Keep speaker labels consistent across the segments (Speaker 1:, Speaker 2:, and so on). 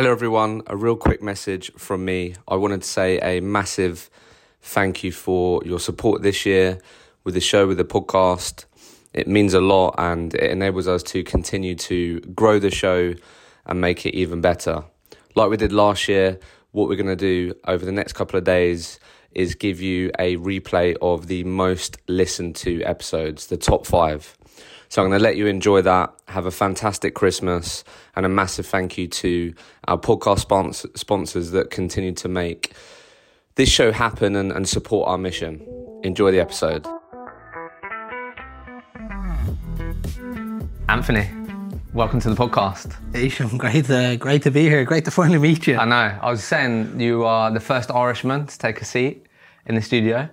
Speaker 1: Hello, everyone. A real quick message from me. I wanted to say a massive thank you for your support this year with the show, with the podcast. It means a lot and it enables us to continue to grow the show and make it even better. Like we did last year, what we're going to do over the next couple of days is give you a replay of the most listened to episodes, the top five. So I'm going to let you enjoy that. Have a fantastic Christmas and a massive thank you to our podcast sponsor, sponsors that continue to make this show happen and, and support our mission. Enjoy the episode.
Speaker 2: Anthony, welcome to the podcast.
Speaker 3: Hishem, great, uh, great to be here. Great to finally meet you.
Speaker 2: I know. I was saying you are the first Irishman to take a seat in the studio.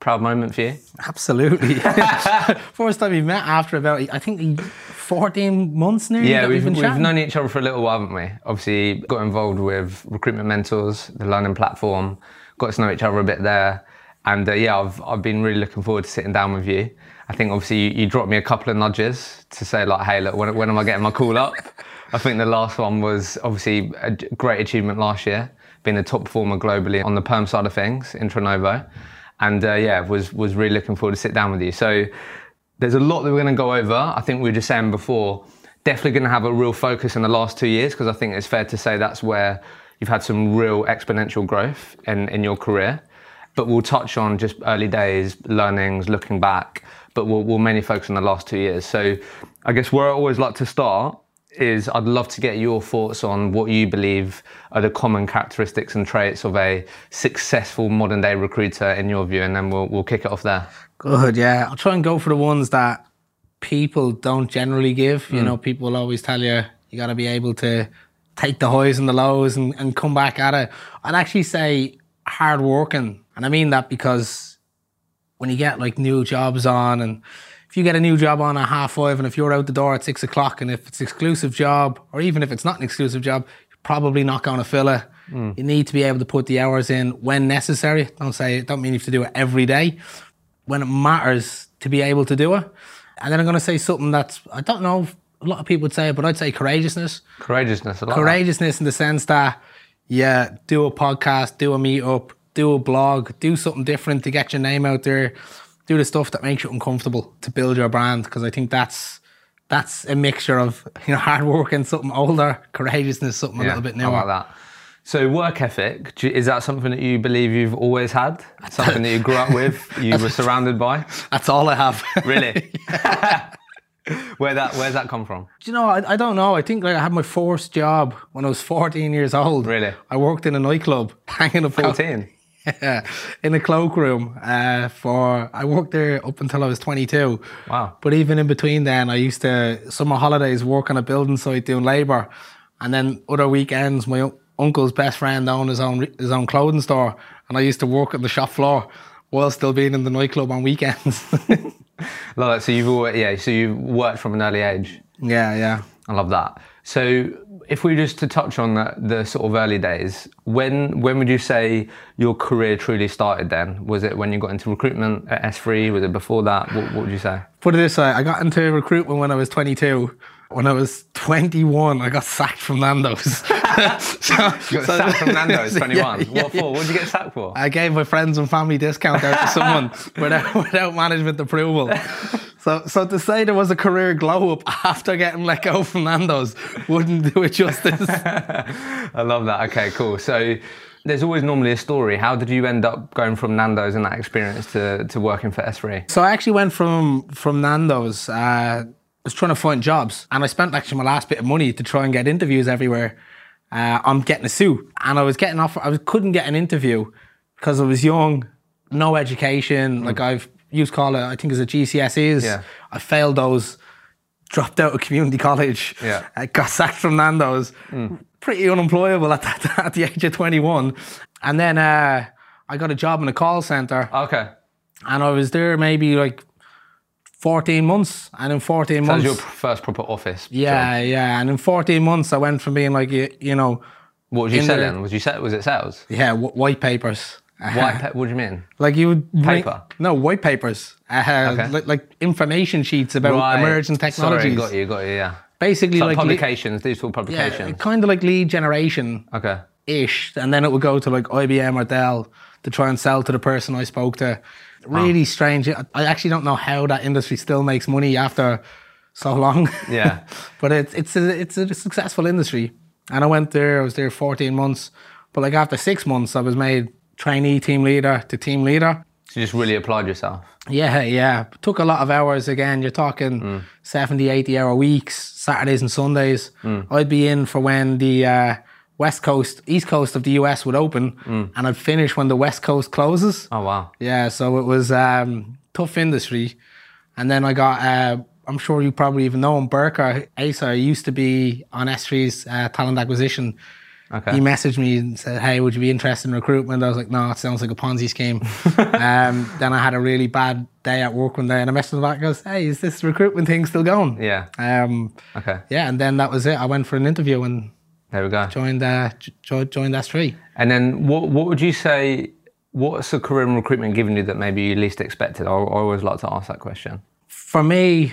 Speaker 2: Proud moment for you.
Speaker 3: Absolutely. First time we met after about, I think, 14 months now.
Speaker 2: Yeah, we've,
Speaker 3: been
Speaker 2: we've known each other for a little while, haven't we? Obviously, got involved with Recruitment Mentors, the learning platform, got to know each other a bit there. And uh, yeah, I've, I've been really looking forward to sitting down with you. I think obviously you, you dropped me a couple of nudges to say, like, hey, look, when, when am I getting my call up? I think the last one was obviously a great achievement last year, being a top performer globally on the perm side of things, Intranovo. And uh, yeah, was, was really looking forward to sit down with you. So there's a lot that we're going to go over. I think we were just saying before, definitely going to have a real focus in the last two years because I think it's fair to say that's where you've had some real exponential growth in, in your career. But we'll touch on just early days, learnings, looking back, but we'll, we'll mainly focus on the last two years. So I guess where I always like to start is I'd love to get your thoughts on what you believe are the common characteristics and traits of a successful modern day recruiter in your view, and then we'll, we'll kick it off there.
Speaker 3: Good, yeah. I'll try and go for the ones that people don't generally give. You hmm. know, people will always tell you you got to be able to take the highs and the lows and, and come back at it. I'd actually say hard working. And I mean that because when you get like new jobs on and if you get a new job on at half five and if you're out the door at six o'clock and if it's an exclusive job or even if it's not an exclusive job, you're probably not going to fill it. You need to be able to put the hours in when necessary. Don't say it don't mean you have to do it every day. When it matters to be able to do it. And then I'm gonna say something that's I don't know a lot of people would say it, but I'd say courageousness
Speaker 2: Courageousness,
Speaker 3: courageousness in the sense that yeah do a podcast do a meetup do a blog do something different to get your name out there do the stuff that makes you uncomfortable to build your brand because i think that's that's a mixture of you know hard work and something older courageousness something a little bit newer
Speaker 2: I like that. So work ethic, is that something that you believe you've always had? Something that you grew up with, you were surrounded by?
Speaker 3: that's all i have
Speaker 2: Really? Where that where's that come from?
Speaker 3: Do you know, I, I don't know. I think like I had my first job when I was 14 years old.
Speaker 2: Really?
Speaker 3: I worked in a nightclub, hanging up
Speaker 2: 14.
Speaker 3: In a cloakroom uh, for I worked there up until I was 22.
Speaker 2: Wow.
Speaker 3: But even in between then, I used to summer holidays work on a building site doing labour, and then other weekends my uncle's best friend owned his own his own clothing store, and I used to work on the shop floor while still being in the nightclub on weekends.
Speaker 2: Love that. So you've always, yeah, so you've worked from an early age.
Speaker 3: yeah, yeah.
Speaker 2: I love that. So if we just to touch on the, the sort of early days, when when would you say your career truly started then? Was it when you got into recruitment at S3? Was it before that? What, what would you say?
Speaker 3: Put it this way, I got into recruitment when I was 22. When I was 21, I got sacked from Nando's. so,
Speaker 2: You got sacked from Nando's, 21.
Speaker 3: Yeah, yeah,
Speaker 2: what for? What did you get sacked for?
Speaker 3: I gave my friends and family discount out to someone without, without management approval. So, so to say there was a career glow up after getting let go from Nando's wouldn't do it justice.
Speaker 2: I love that. Okay, cool. So there's always normally a story. How did you end up going from Nando's and that experience to, to working for S3?
Speaker 3: So I actually went from from Nando's. Uh, I was trying to find jobs, and I spent actually my last bit of money to try and get interviews everywhere. Uh, I'm getting a suit, and I was getting off. I was, couldn't get an interview because I was young, no education. Like I've used call it, I think it's a GCSEs.
Speaker 2: Yeah.
Speaker 3: I failed those. Dropped out of community college.
Speaker 2: Yeah.
Speaker 3: I got sacked from Nando's. Pretty unemployable at that at the age of 21, and then uh, I got a job in a call center
Speaker 2: Okay.
Speaker 3: and I was there maybe like 14 months, and in 14 months,
Speaker 2: That was
Speaker 3: months,
Speaker 2: your first proper office.
Speaker 3: yeah,
Speaker 2: job.
Speaker 3: yeah, and in 14 months, I went from being like you, you know,
Speaker 2: What was you
Speaker 3: in the-
Speaker 2: selling? Was you was it sales?
Speaker 3: yeah, white papers.
Speaker 2: White pa- what do you mean?
Speaker 3: Like you would bring-
Speaker 2: Paper?
Speaker 3: no, white papers. Uh,
Speaker 2: Okay.
Speaker 3: like, like information sheets about emerging technologies.
Speaker 2: Sorry, got you, got you, yeah.
Speaker 3: basically
Speaker 2: Like
Speaker 3: like
Speaker 2: publications, digital
Speaker 3: yeah,
Speaker 2: publications.
Speaker 3: kind of like lead generation
Speaker 2: okay.
Speaker 3: ish, and then it would go to like IBM or Dell to try and sell to the person I spoke to. Really strange. I I actually don't know how that industry still makes money after so long.
Speaker 2: Yeah.
Speaker 3: but it's it's a, it's a successful industry. And I went there. I was there 14 months. But like after six months, I was made trainee team leader to team leader.
Speaker 2: So you just really applied yourself.
Speaker 3: Yeah, yeah. Took a lot of hours again. You're talking 70, 80 hour weeks, Saturdays and Sundays. I'd be in for when the uh, West Coast, East Coast of the US would open, and I'd finish when the West Coast closes.
Speaker 2: Oh wow.
Speaker 3: Yeah, so it was um, tough industry. And then I got, uh, I'm sure you probably even know him, Burker Asa used to be on S3's uh, talent acquisition.
Speaker 2: Okay.
Speaker 3: He messaged me and said, "Hey, would you be interested in recruitment?" I was like, "No, it sounds like a Ponzi scheme." um, then I had a really bad day at work one day, and I messaged him back. and Goes, "Hey, is this recruitment thing still going?"
Speaker 2: Yeah.
Speaker 3: Um,
Speaker 2: Okay.
Speaker 3: yeah, and then that was it. I went for an interview and
Speaker 2: There we go.
Speaker 3: joined uh, jo- joined S3.
Speaker 2: And then what what would you say? What's a career in recruitment given you that maybe you least expected? I, I always like to ask that question.
Speaker 3: for me,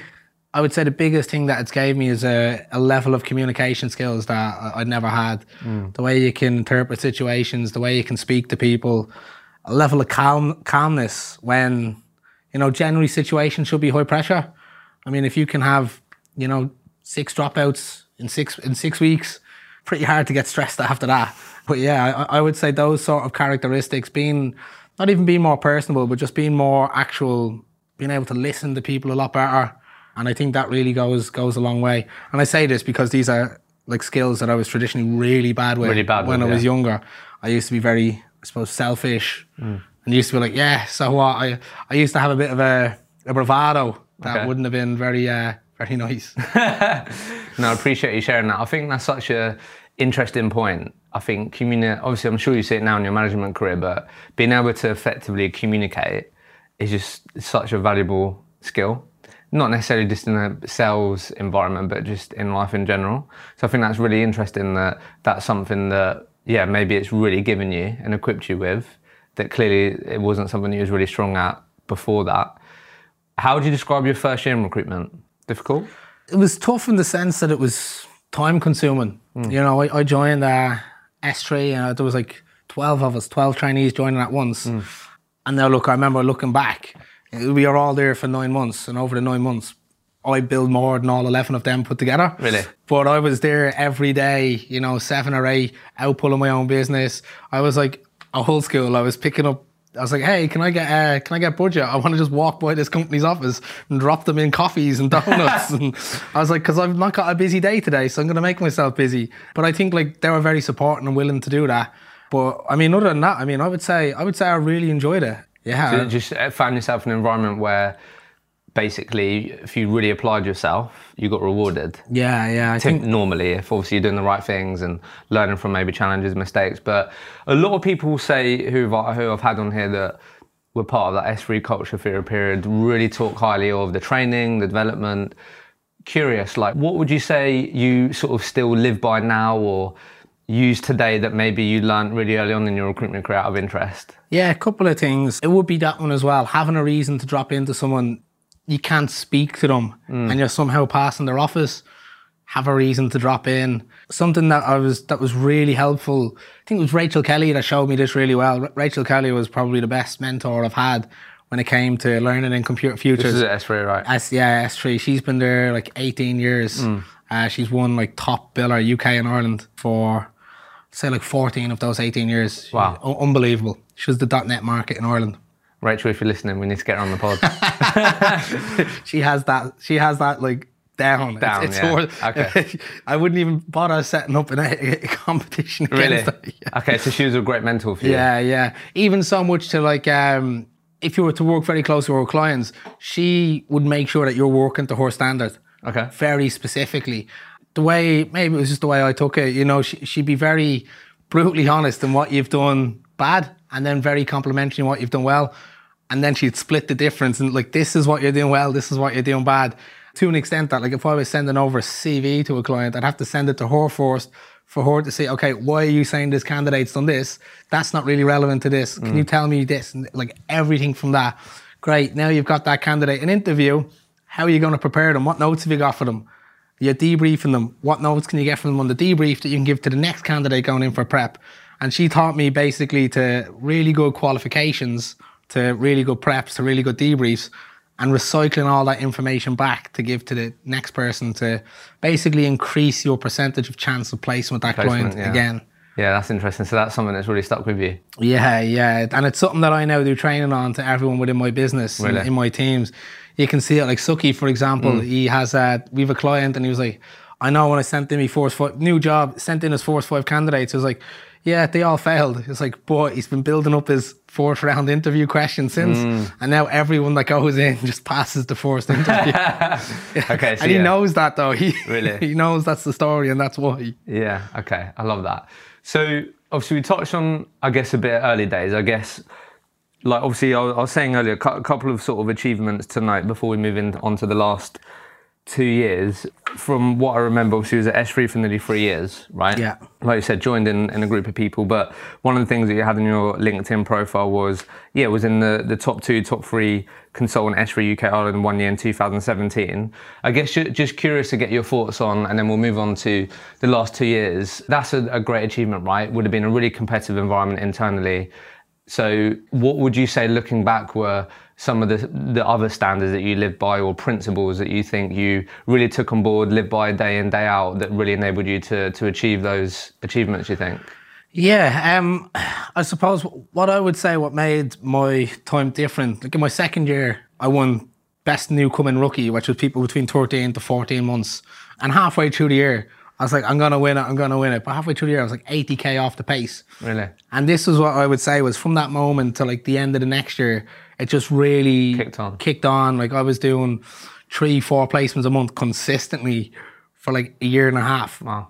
Speaker 3: I would say the biggest thing that it's gave me is a, a level of communication skills that I- I'd never had. Mm. The way you can interpret situations, the way you can speak to people, a level of calm calmness when, you know, generally situations should be high pressure. I mean, if you can have, you know, six dropouts in six in six weeks, pretty hard to get stressed after that. But yeah, I, I would say those sort of characteristics, being not even being more personable, but just being more actual, being able to listen to people a lot better. And I think that really goes goes a long way. And I say this because these are like skills that I was traditionally really bad with
Speaker 2: Really bad
Speaker 3: when
Speaker 2: with,
Speaker 3: I was
Speaker 2: yeah.
Speaker 3: younger. I used to be very, I suppose, selfish,
Speaker 2: Mm.
Speaker 3: and used to be like, yeah, so what? I I used to have a bit of a, a bravado that
Speaker 2: Okay.
Speaker 3: wouldn't have been very uh, very nice.
Speaker 2: No, I appreciate you sharing that. I think that's such a interesting point. I think communi- obviously I'm sure you see it now in your management career, but being able to effectively communicate is just such a valuable skill. Not necessarily just in a sales environment, but just in life in general. So I think that's really interesting that that's something that, yeah, maybe it's really given you and equipped you with that clearly it wasn't something you was really strong at before that. How would you describe your first year in recruitment? Difficult?
Speaker 3: it was tough in the sense that it was time consuming. You know, I, I joined uh, S3 and uh, there was like 12 of us, 12 trainees joining at once. And now look, I remember looking back, we are all there for nine months and over the nine months, I built more than all 11 of them put together.
Speaker 2: Really?
Speaker 3: But I was there every day, you know, seven or eight, out pulling my own business. I was like a whole school. I was picking up. I was like, "Hey, can I get uh, can I get budget? I want to just walk by this company's office and drop them in coffees and donuts." and I was like, "Because I've not got a busy day today, so I'm going to make myself busy." But I think like they were very supporting and willing to do that. But I mean, other than that, I mean, I would say I would say I really enjoyed it. Yeah,
Speaker 2: So just uh, found yourself in an environment where basically if you really applied yourself, you got rewarded.
Speaker 3: yeah, yeah. I
Speaker 2: think normally if obviously you're doing the right things and learning from maybe challenges, mistakes. But a lot of people say who've who I've had on here that were part of that S3 culture for a period really talk highly of the training, the development. Curious, like what would you say you sort of still live by now or use today that maybe you learned really early on in your recruitment career out of interest?
Speaker 3: Yeah, a couple of things. It would be that one as well. Having a reason to drop into someone, you can't speak to them and you're somehow passing their office. Have a reason to drop in. Something that I was that was really helpful. I think it was Rachel Kelly that showed me this really well. Ra- Rachel Kelly was probably the best mentor I've had when it came to learning in computer futures.
Speaker 2: This is at S3, right?
Speaker 3: S, yeah, S3. She's been there like 18 years. Uh, she's won like top biller UK and Ireland for, say, like 14 of those 18 years.
Speaker 2: Wow.
Speaker 3: Un- unbelievable. She was the .NET market in Ireland.
Speaker 2: Rachel, if you're listening, we need to get her on the pod.
Speaker 3: She has that. She has that like down.
Speaker 2: Down,
Speaker 3: It's, it's
Speaker 2: yeah.
Speaker 3: worth-
Speaker 2: Okay.
Speaker 3: I wouldn't even bother setting up in a, a competition
Speaker 2: really?
Speaker 3: against her. Yeah.
Speaker 2: Okay, so she was a great mentor for you.
Speaker 3: Yeah, yeah. Even so much to like, um, if you were to work very close to her clients, she would make sure that you're working to her standard.
Speaker 2: Okay.
Speaker 3: Very specifically. The way, maybe it was just the way I took it, you know, she, she'd be very brutally honest in what you've done bad and then very complimentary in what you've done well. And then she'd split the difference and like, this is what you're doing well, this is what you're doing bad. To an extent that, like, if I was sending over a CV to a client, I'd have to send it to her first for her to say, okay, why are you saying this candidate's done this? That's not really relevant to this. Can you mm. tell me this? And like everything from that. Great. Now you've got that candidate an interview. How are you going to prepare them? What notes have you got for them? You're debriefing them. What notes can you get from them on the debrief that you can give to the next candidate going in for prep? And she taught me basically to really good qualifications, to really good preps, to really good debriefs, and recycling all that information back to give to the next person to basically increase your percentage of chance of placement with that
Speaker 2: Placement,
Speaker 3: client
Speaker 2: yeah.
Speaker 3: again.
Speaker 2: Yeah, that's interesting. So that's something that's really stuck with you.
Speaker 3: Yeah, yeah. And it's something that I now do training on to everyone within my business,
Speaker 2: Really?
Speaker 3: in my teams. You can see it like Suki, for example.
Speaker 2: Mm.
Speaker 3: He has a, we have a client and he was like, I know when I sent in my force five, new job, sent in his force five candidates, it was like, yeah, they all failed. It's like, boy, he's been building up his fourth round interview question since.
Speaker 2: Mm.
Speaker 3: And now everyone that goes in just passes the first interview.
Speaker 2: Okay, so
Speaker 3: and he
Speaker 2: yeah.
Speaker 3: knows that though. He,
Speaker 2: Really?
Speaker 3: he knows that's the story and that's why.
Speaker 2: Yeah, okay, I love that. So obviously we touched on, I guess, a bit early days. I guess, like obviously I was, saying earlier, a couple of sort of achievements tonight before we move in, on to the last two years. From what I remember, obviously was at S3 for nearly three years, right?
Speaker 3: Yeah.
Speaker 2: Like you said, joined in, in a group of people. But one of the things that you had in your LinkedIn profile was, yeah, was in the, the top two, top three consultant S3 UK Ireland one year in 2017. I guess ju- just curious to get your thoughts on, and then we'll move on to the last two years. That's a, a great achievement, right? Would have been a really competitive environment internally. So, what would you say, looking back, were some of the the other standards that you lived by, or principles that you think you really took on board, lived by day in day out, that really enabled you to to achieve those achievements? You think?
Speaker 3: Yeah, um, I suppose what I would say what made my time different. Like in my second year, I won best newcoming rookie, which was people between 13 to 14 months. And halfway through the year, I was like, I'm gonna win it, I'm gonna win it. But halfway through the year, I was like 80k off the pace.
Speaker 2: Really?
Speaker 3: And this is what I would say was from that moment to like the end of the next year, it just really
Speaker 2: Kicked on.
Speaker 3: Kicked on. Like I was doing three, four placements a month consistently for like a year and a half
Speaker 2: Wow.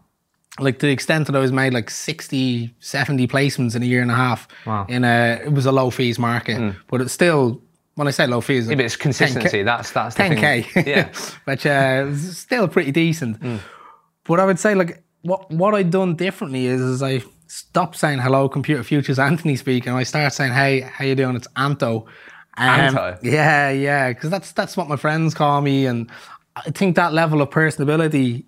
Speaker 3: like to the extent that I was made like 60, 70 placements in a year and a half.
Speaker 2: Wow.
Speaker 3: In a, it was a low fees market, but it's still, when I say low fees,
Speaker 2: Yeah, but it's consistency. That's that's the
Speaker 3: 10k,
Speaker 2: thing. Yeah.
Speaker 3: which uh, still pretty decent. But I would say like what what I done differently is, is I stopped saying hello, computer futures, Anthony speaking. I start saying hey, how you doing? It's Anto. Um,
Speaker 2: Anto?
Speaker 3: Yeah, yeah, because that's that's what my friends call me, and I think that level of personability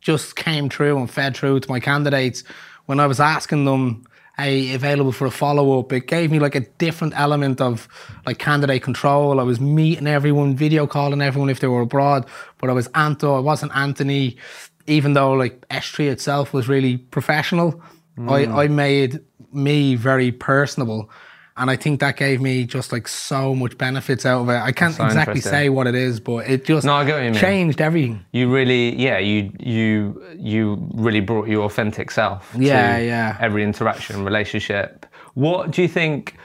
Speaker 3: just came through and fed through to my candidates when I was asking them, hey, available for a follow up. It gave me like a different element of like candidate control. I was meeting everyone, video calling everyone if they were abroad, but I was Anto, I wasn't Anthony. Even though like S3 itself was really professional, I, mm. I made me very personable. And I think that gave me just like so much benefits out of it. I can't
Speaker 2: so
Speaker 3: exactly say what it is, but it just
Speaker 2: No, I get what you mean.
Speaker 3: changed everything.
Speaker 2: You really, yeah, you you you really brought your authentic self.
Speaker 3: Yeah,
Speaker 2: to
Speaker 3: yeah.
Speaker 2: Every interaction, relationship. What do you think?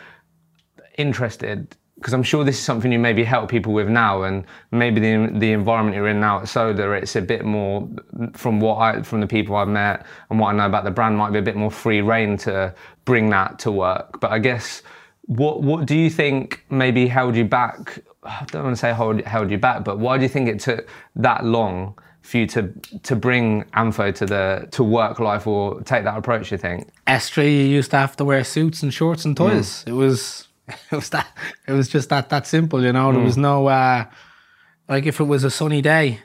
Speaker 2: Interested, because I'm sure this is something you maybe help people with now, and maybe the the environment you're in now at Soda, it's a bit more from what I from the people I've met and what I know about the brand might be a bit more free reign to bring that to work. But I guess what what do you think maybe held you back? I don't want to say hold, held you back, but why do you think it took that long for you to to bring Anto to the to work life or take that approach? You think?
Speaker 3: S3 you used to have to wear suits and shorts and ties. Mm. It was it was that it was just that that simple, you know. There was no uh like if it was a sunny day,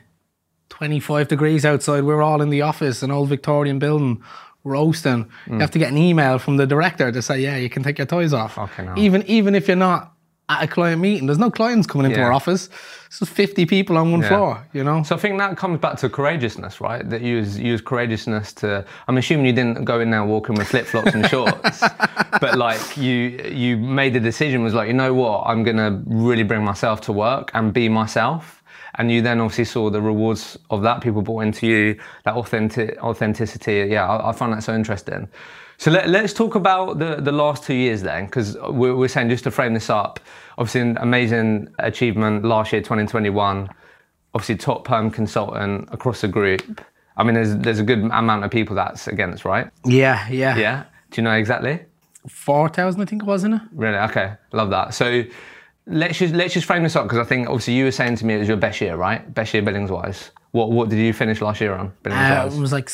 Speaker 3: 25 degrees outside, we're all in the office, an old Victorian building, roasting. You have to get an email from the director to say, yeah, you can take your toys off.
Speaker 2: Fucking hell.
Speaker 3: Even even if you're not at a client meeting, there's no clients coming into
Speaker 2: Yeah.
Speaker 3: our office. It's just 50 people on one
Speaker 2: Yeah.
Speaker 3: floor, you know.
Speaker 2: So I think that comes back to courageousness, right? That you use, use courageousness to. I'm assuming you didn't go in there walking with flip flops and shorts, but like you you made the decision was like, you know what, I'm gonna really bring myself to work and be myself. And you then obviously saw the rewards of that. People bought into you, that authentic authenticity. Yeah, I, I find that so interesting. So let, let's talk about the, the last two years then, because we're, we're saying just to frame this up, obviously an amazing achievement last year, 2021 obviously top perm consultant across the group. I mean, there's there's a good amount of people that's against, right?
Speaker 3: Yeah, yeah.
Speaker 2: Yeah. Do you know exactly?
Speaker 3: 4,000 I think it was, isn't it?
Speaker 2: Really? Okay. Love that. So let's just let's just frame this up because I think obviously you were saying to me it was your best year, right? Best year billings wise. What what did you finish last year on billings
Speaker 3: Uh, it was like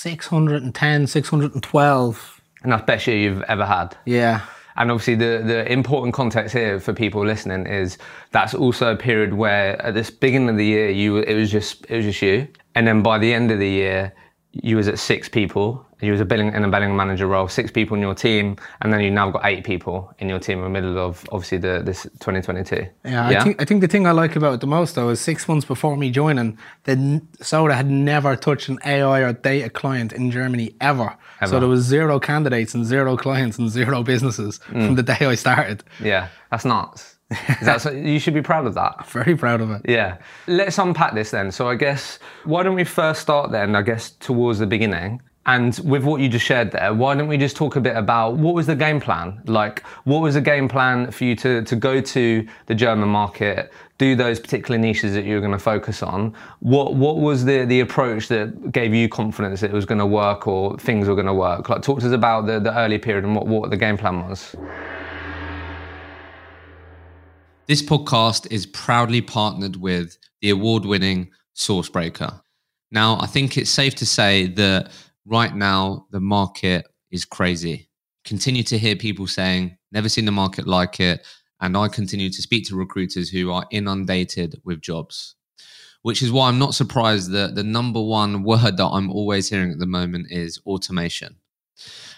Speaker 3: 610, 612.
Speaker 2: and that's best year you've ever had.
Speaker 3: Yeah.
Speaker 2: And obviously, the, the important context here for people listening is that's also a period where at this beginning of the year, you it was just it was just you. and then by the end of the year, you was at six people. You was a billing in a billing manager role, six people in your team, and then you now got eight people in your team in the middle of obviously the this 2022.
Speaker 3: Yeah, I think I think the thing I like about it the most though is six months before me joining, the Soda had never touched an AI or data client in Germany ever. So there was zero candidates and zero clients and zero businesses mm. from the day I started.
Speaker 2: yeah, that's nuts. Is that so, you should be proud of that.
Speaker 3: Very proud of it.
Speaker 2: Yeah. Let's unpack this then. So I guess why don't we first start then, I guess, towards the beginning. And with what you just shared there, why don't we just talk a bit about what was the game plan? Like, what was the game plan for you to, to go to the German market, do those particular niches that you were going to focus on? What what was the, the approach that gave you confidence that it was going to work or things were going to work? Like, talk to us about the, the early period and what, what the game plan was.
Speaker 1: This podcast is proudly partnered with the award winning Sourcebreaker. Now, I think it's safe to say that right now the market is crazy. Continue to hear people saying, never seen the market like it. And I continue to speak to recruiters who are inundated with jobs, which is why I'm not surprised that the number one word that I'm always hearing at the moment is automation.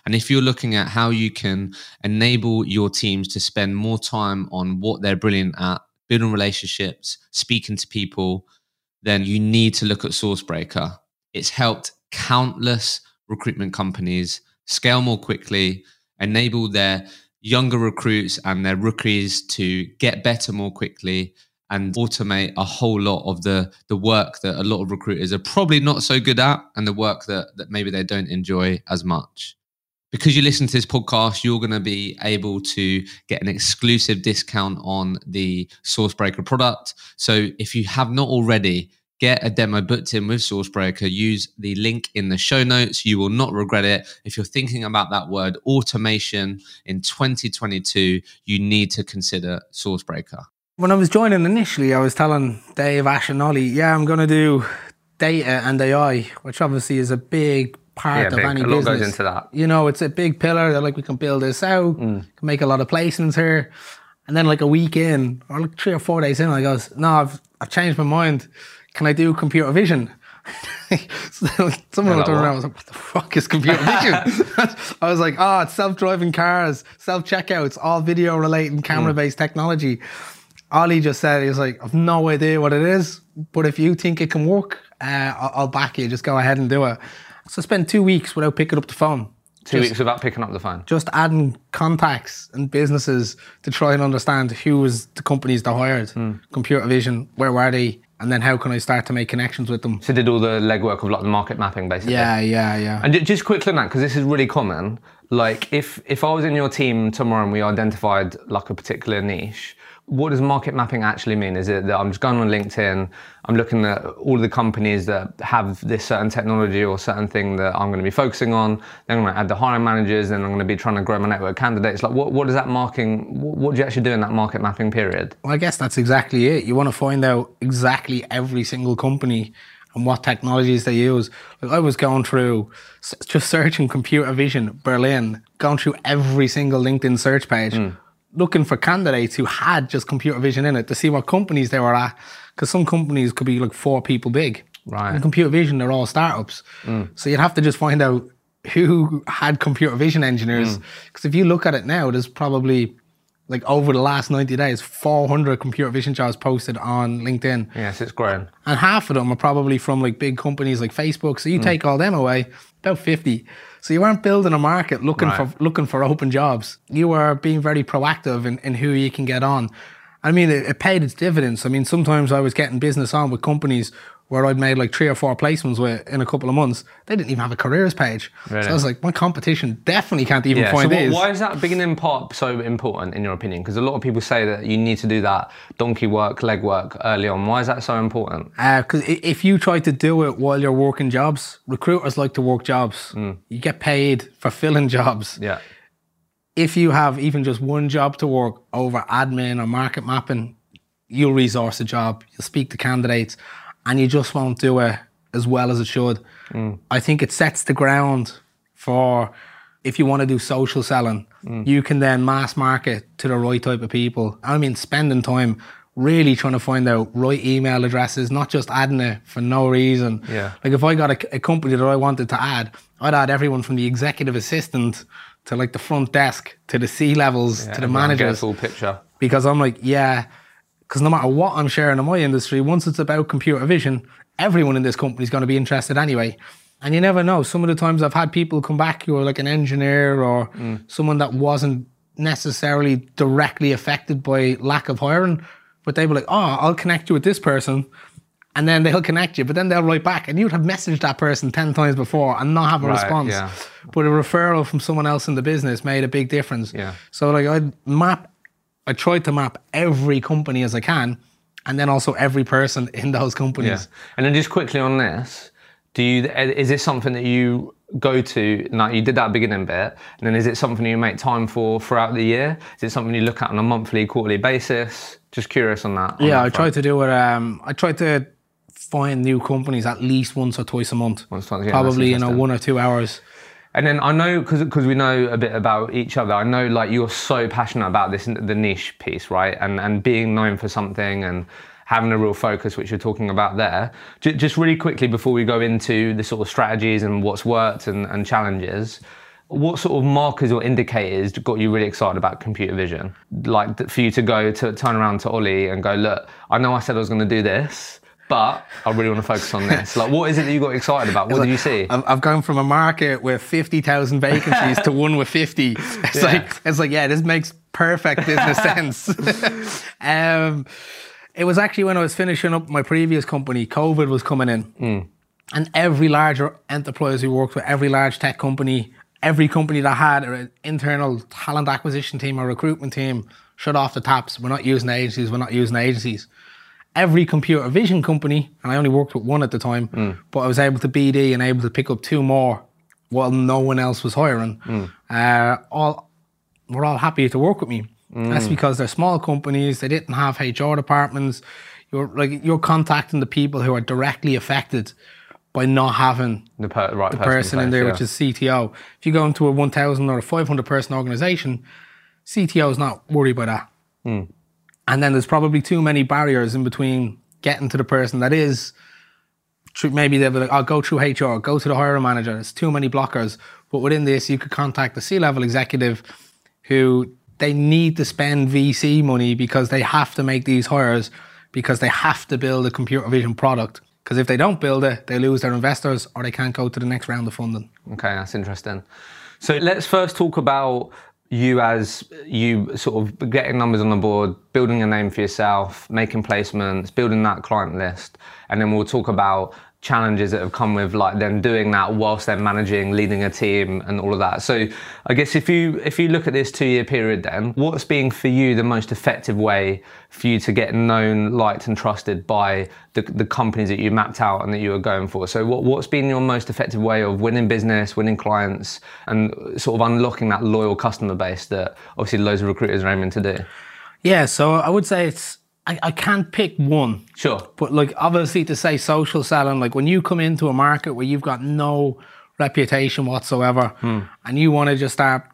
Speaker 1: And if you're looking at how you can enable your teams to spend more time on what they're brilliant at, building relationships, speaking to people, then you need to look at Sourcebreaker. It's helped countless recruitment companies scale more quickly, enable their younger recruits and their rookies to get better more quickly and automate a whole lot of the the work that a lot of recruiters are probably not so good at and the work that that maybe they don't enjoy as much because you listen to this podcast, you're going to be able to get an exclusive discount on the Sourcebreaker product. So if you have not already, get a demo booked in with Sourcebreaker. Use the link in the show notes. You will not regret it. If you're thinking about that word automation in 2022, you need to consider Sourcebreaker.
Speaker 3: When I was joining initially, I was telling Dave, Ash, and Ollie, yeah, I'm going to do data and AI, which obviously is a big part
Speaker 2: Yeah,
Speaker 3: of
Speaker 2: big.
Speaker 3: any
Speaker 2: A lot
Speaker 3: business.
Speaker 2: goes into that.
Speaker 3: You know, it's a big pillar. They're like, we can build this out, mm. can make a lot of placements here. And then like a week in, or like three or four days in, I goes, no, I've, I've changed my mind. Can I do computer vision? so someone turned around. I was like, "What the fuck is computer vision?" I was like, "Oh, it's self-driving cars, self-checkouts, all video-related, mm. camera-based technology." Ollie just said, "He was like, I've no idea what it is, but if you think it can work, uh, I'll, I'll back you. Just go ahead and do it." So I spent two weeks without picking up the phone.
Speaker 2: Two
Speaker 3: Just-
Speaker 2: weeks without picking up the phone.
Speaker 3: just adding contacts and businesses to try and understand who was the companies that hired
Speaker 2: Hmm.
Speaker 3: computer vision where were they and then how can i start to make connections with them
Speaker 2: So did all the legwork of like the market mapping basically.
Speaker 3: yeah yeah yeah
Speaker 2: And just quickly on that, because this is really common. Like, if if I was in your team tomorrow and we identified like a particular niche, what does market mapping actually mean? Is it that I'm just going on LinkedIn, I'm looking at all the companies that have this certain technology or certain thing that I'm going to be focusing on. Then I'm going to add the hiring managers. Then I'm going to be trying to grow my network of candidates. Like, what what does that marking? What, do you actually do in that market mapping period?
Speaker 3: well i guess that's exactly it you want to find out exactly every single company and what technologies they use like i was going through just searching computer vision berlin going through every single linkedin search page
Speaker 2: Hmm.
Speaker 3: Looking for candidates who had just computer vision in it to see what companies they were at because some companies could be like four people big.
Speaker 2: Right.
Speaker 3: in computer vision they're all startups. Mm. So you'd have to just find out who had computer vision engineers mm. because if you look at it now there's probably like over the last 90 days 400 computer vision jobs posted on linkedin.
Speaker 2: Yes, it's growing.
Speaker 3: and half of them are probably from like big companies like facebook. So you mm. take all them away about 50 so you weren't building a market looking
Speaker 2: Right.
Speaker 3: for looking for open jobs. You were being very proactive in, in who you can get on. I mean it, it paid its dividends. I mean sometimes i was getting business on with companies where I'd made like three or four placements with in a couple of months. They didn't even have a careers page.
Speaker 2: Really?
Speaker 3: So I was like, my competition definitely can't even
Speaker 2: Yeah.
Speaker 3: Find
Speaker 2: what,
Speaker 3: these.
Speaker 2: why is that beginning part so important in your opinion? Because a lot of people say that you need to do that donkey work, leg work early on. Why is that so important?
Speaker 3: Uh, because if you try to do it while you're working jobs, recruiters like to work jobs. Mm. You get paid for filling jobs.
Speaker 2: Yeah.
Speaker 3: If you have even just one job to work over admin or market mapping, you'll resource a job, you'll speak to candidates, and you just won't do it as well as it should. Mm. I think it sets the ground for if you want to do social selling, mm. you can then mass market to the right type of people. I mean, spending time really trying to find out right email addresses, not just adding it for no reason.
Speaker 2: Yeah.
Speaker 3: Like if I got a, a company that I wanted to add, I'd add everyone from the executive assistant to like the front desk to the C levels to the
Speaker 2: Everyone get a
Speaker 3: managers
Speaker 2: full picture.
Speaker 3: because I'm like, yeah, because no matter what I'm sharing in my industry, once it's about computer vision, everyone in this company is going to be interested anyway. And you never know. Some of the times I've had people come back who are like an engineer or mm. someone that wasn't necessarily directly affected by lack of hiring, but they were like, oh, I'll connect you with this person. And then they'll connect you, but then they'll write back, and you'd have messaged that person 10 times before and not have a
Speaker 2: Right,
Speaker 3: response.
Speaker 2: yeah.
Speaker 3: But a referral from someone else in the business made a big difference.
Speaker 2: Yeah.
Speaker 3: So like I'd map, I tried to map every company as I can, and then also every person in those companies.
Speaker 2: Yeah. And then just quickly on this, do you is this something that you go to? Now you did that beginning bit, and then is it something you make time for throughout the year? Is it something you look at on a monthly, quarterly basis? Just curious on that. on
Speaker 3: Yeah,
Speaker 2: that
Speaker 3: I try to do it. Um, I try to find new companies at least once or twice a month.
Speaker 2: Once, twice, yeah,
Speaker 3: Probably you know one or two hours.
Speaker 2: And then I know because cause we know a bit about each other. I know like you're so passionate about this the niche piece, right? And and being known for something and having a real focus, which you're talking about there. J- just really quickly before we go into the sort of strategies and what's worked and, and challenges. What sort of markers or indicators got you really excited about computer vision? Like for you to go to turn around to Ollie and go, look, I know I said I was going to do this, but I really want to focus on this. Like, what is it that you got excited about? What did you see?
Speaker 3: I've, gone from a market with fifty thousand vacancies to one with fifty. It's
Speaker 2: Yeah.
Speaker 3: like it's like yeah, this makes perfect business sense. um, it was actually when I was finishing up my previous company, COVID was coming in,
Speaker 2: Hmm.
Speaker 3: and every larger enterprise we worked with, every large tech company, every company that had an internal talent acquisition team or recruitment team shut off the taps. We're not using agencies. We're not using agencies every computer vision company, and I only worked with one at the time, hmm. but I was able to BD and able to pick up two more while no one else was hiring. Hmm. Uh, all were all happy to work with me. Hmm. That's because they're small companies. They didn't have HR departments. You're like you're contacting the people who are directly affected by not having
Speaker 2: the per- right
Speaker 3: the person in
Speaker 2: place,
Speaker 3: there,
Speaker 2: yeah.
Speaker 3: which is CTO. If you go into a 1,000 or a 500 person organization, CTO is not worried about that. And then there's probably too many barriers in between getting to the person that is. Maybe they'll be like, I'll go through HR, go to the hiring manager. There's too many blockers. But within this, you could contact the C level executive who they need to spend VC money because they have to make these hires because they have to build a computer vision product. Because if they don't build it, they lose their investors or they can't go to the next round of funding.
Speaker 2: Okay, that's interesting. So let's first talk about you as you sort of getting numbers on the board, building a name for yourself, making placements, building that client list, and then we'll talk about challenges that have come with like them doing that whilst they're managing, leading a team and all of that. So I guess if you if you look at this two year period then, what's been for you the most effective way for you to get known, liked and trusted by the, the companies that you mapped out and that you were going for? So what, what's been your most effective way of winning business, winning clients and sort of unlocking that loyal customer base that obviously loads of recruiters are aiming to do?
Speaker 3: Yeah, so I would say it's, I, I can't pick one.
Speaker 2: Sure.
Speaker 3: But like obviously to say social selling, like when you come into a market where you've got no reputation whatsoever hmm. and you want to just start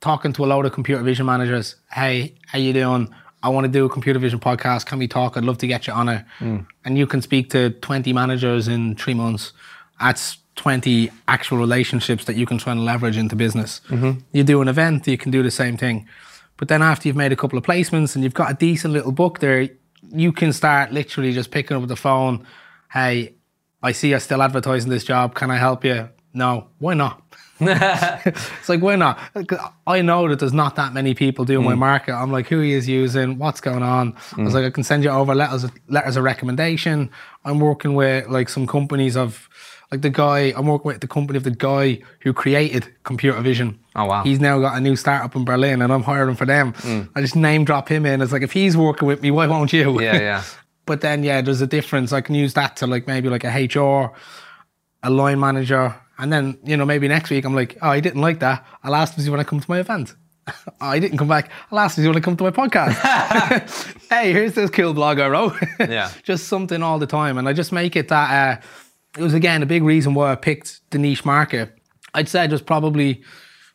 Speaker 3: talking to a load of computer vision managers, hey, how you doing? I want to do a computer vision podcast. Can we talk? I'd love to get you on it. Hmm. And you can speak to 20 managers in three months. That's 20 actual relationships that you can try and leverage into business. Mm-hmm. You do an event, you can do the same thing. But then after you've made a couple of placements and you've got a decent little book there, you can start literally just picking up the phone. Hey, I see you're still advertising this job. Can I help you? No. Why not? it's like, why not? I know that there's not that many people doing my mm. market. I'm like, who he is using? What's going on? I was mm. like, I can send you over letters, letters of recommendation. I'm working with like some companies of, like the guy, I'm working with the company of the guy who created computer vision.
Speaker 2: Oh, wow.
Speaker 3: He's now got a new startup in Berlin and I'm hiring for them. I just name drop him in. It's like, if he's working with me, why won't you?
Speaker 2: Yeah, yeah.
Speaker 3: But then, yeah, there's a difference. I can use that to like maybe like a HR, a line manager, and then you know maybe next week I'm like, oh, I didn't like that. I'll ask him if you want to come to my event. oh, I didn't come back. I'll ask him if you want to come to my podcast. hey, here's this cool blog I wrote.
Speaker 2: Yeah.
Speaker 3: just something all the time, and I just make it that. Uh, it was again a big reason why I picked the niche market. I'd say there's probably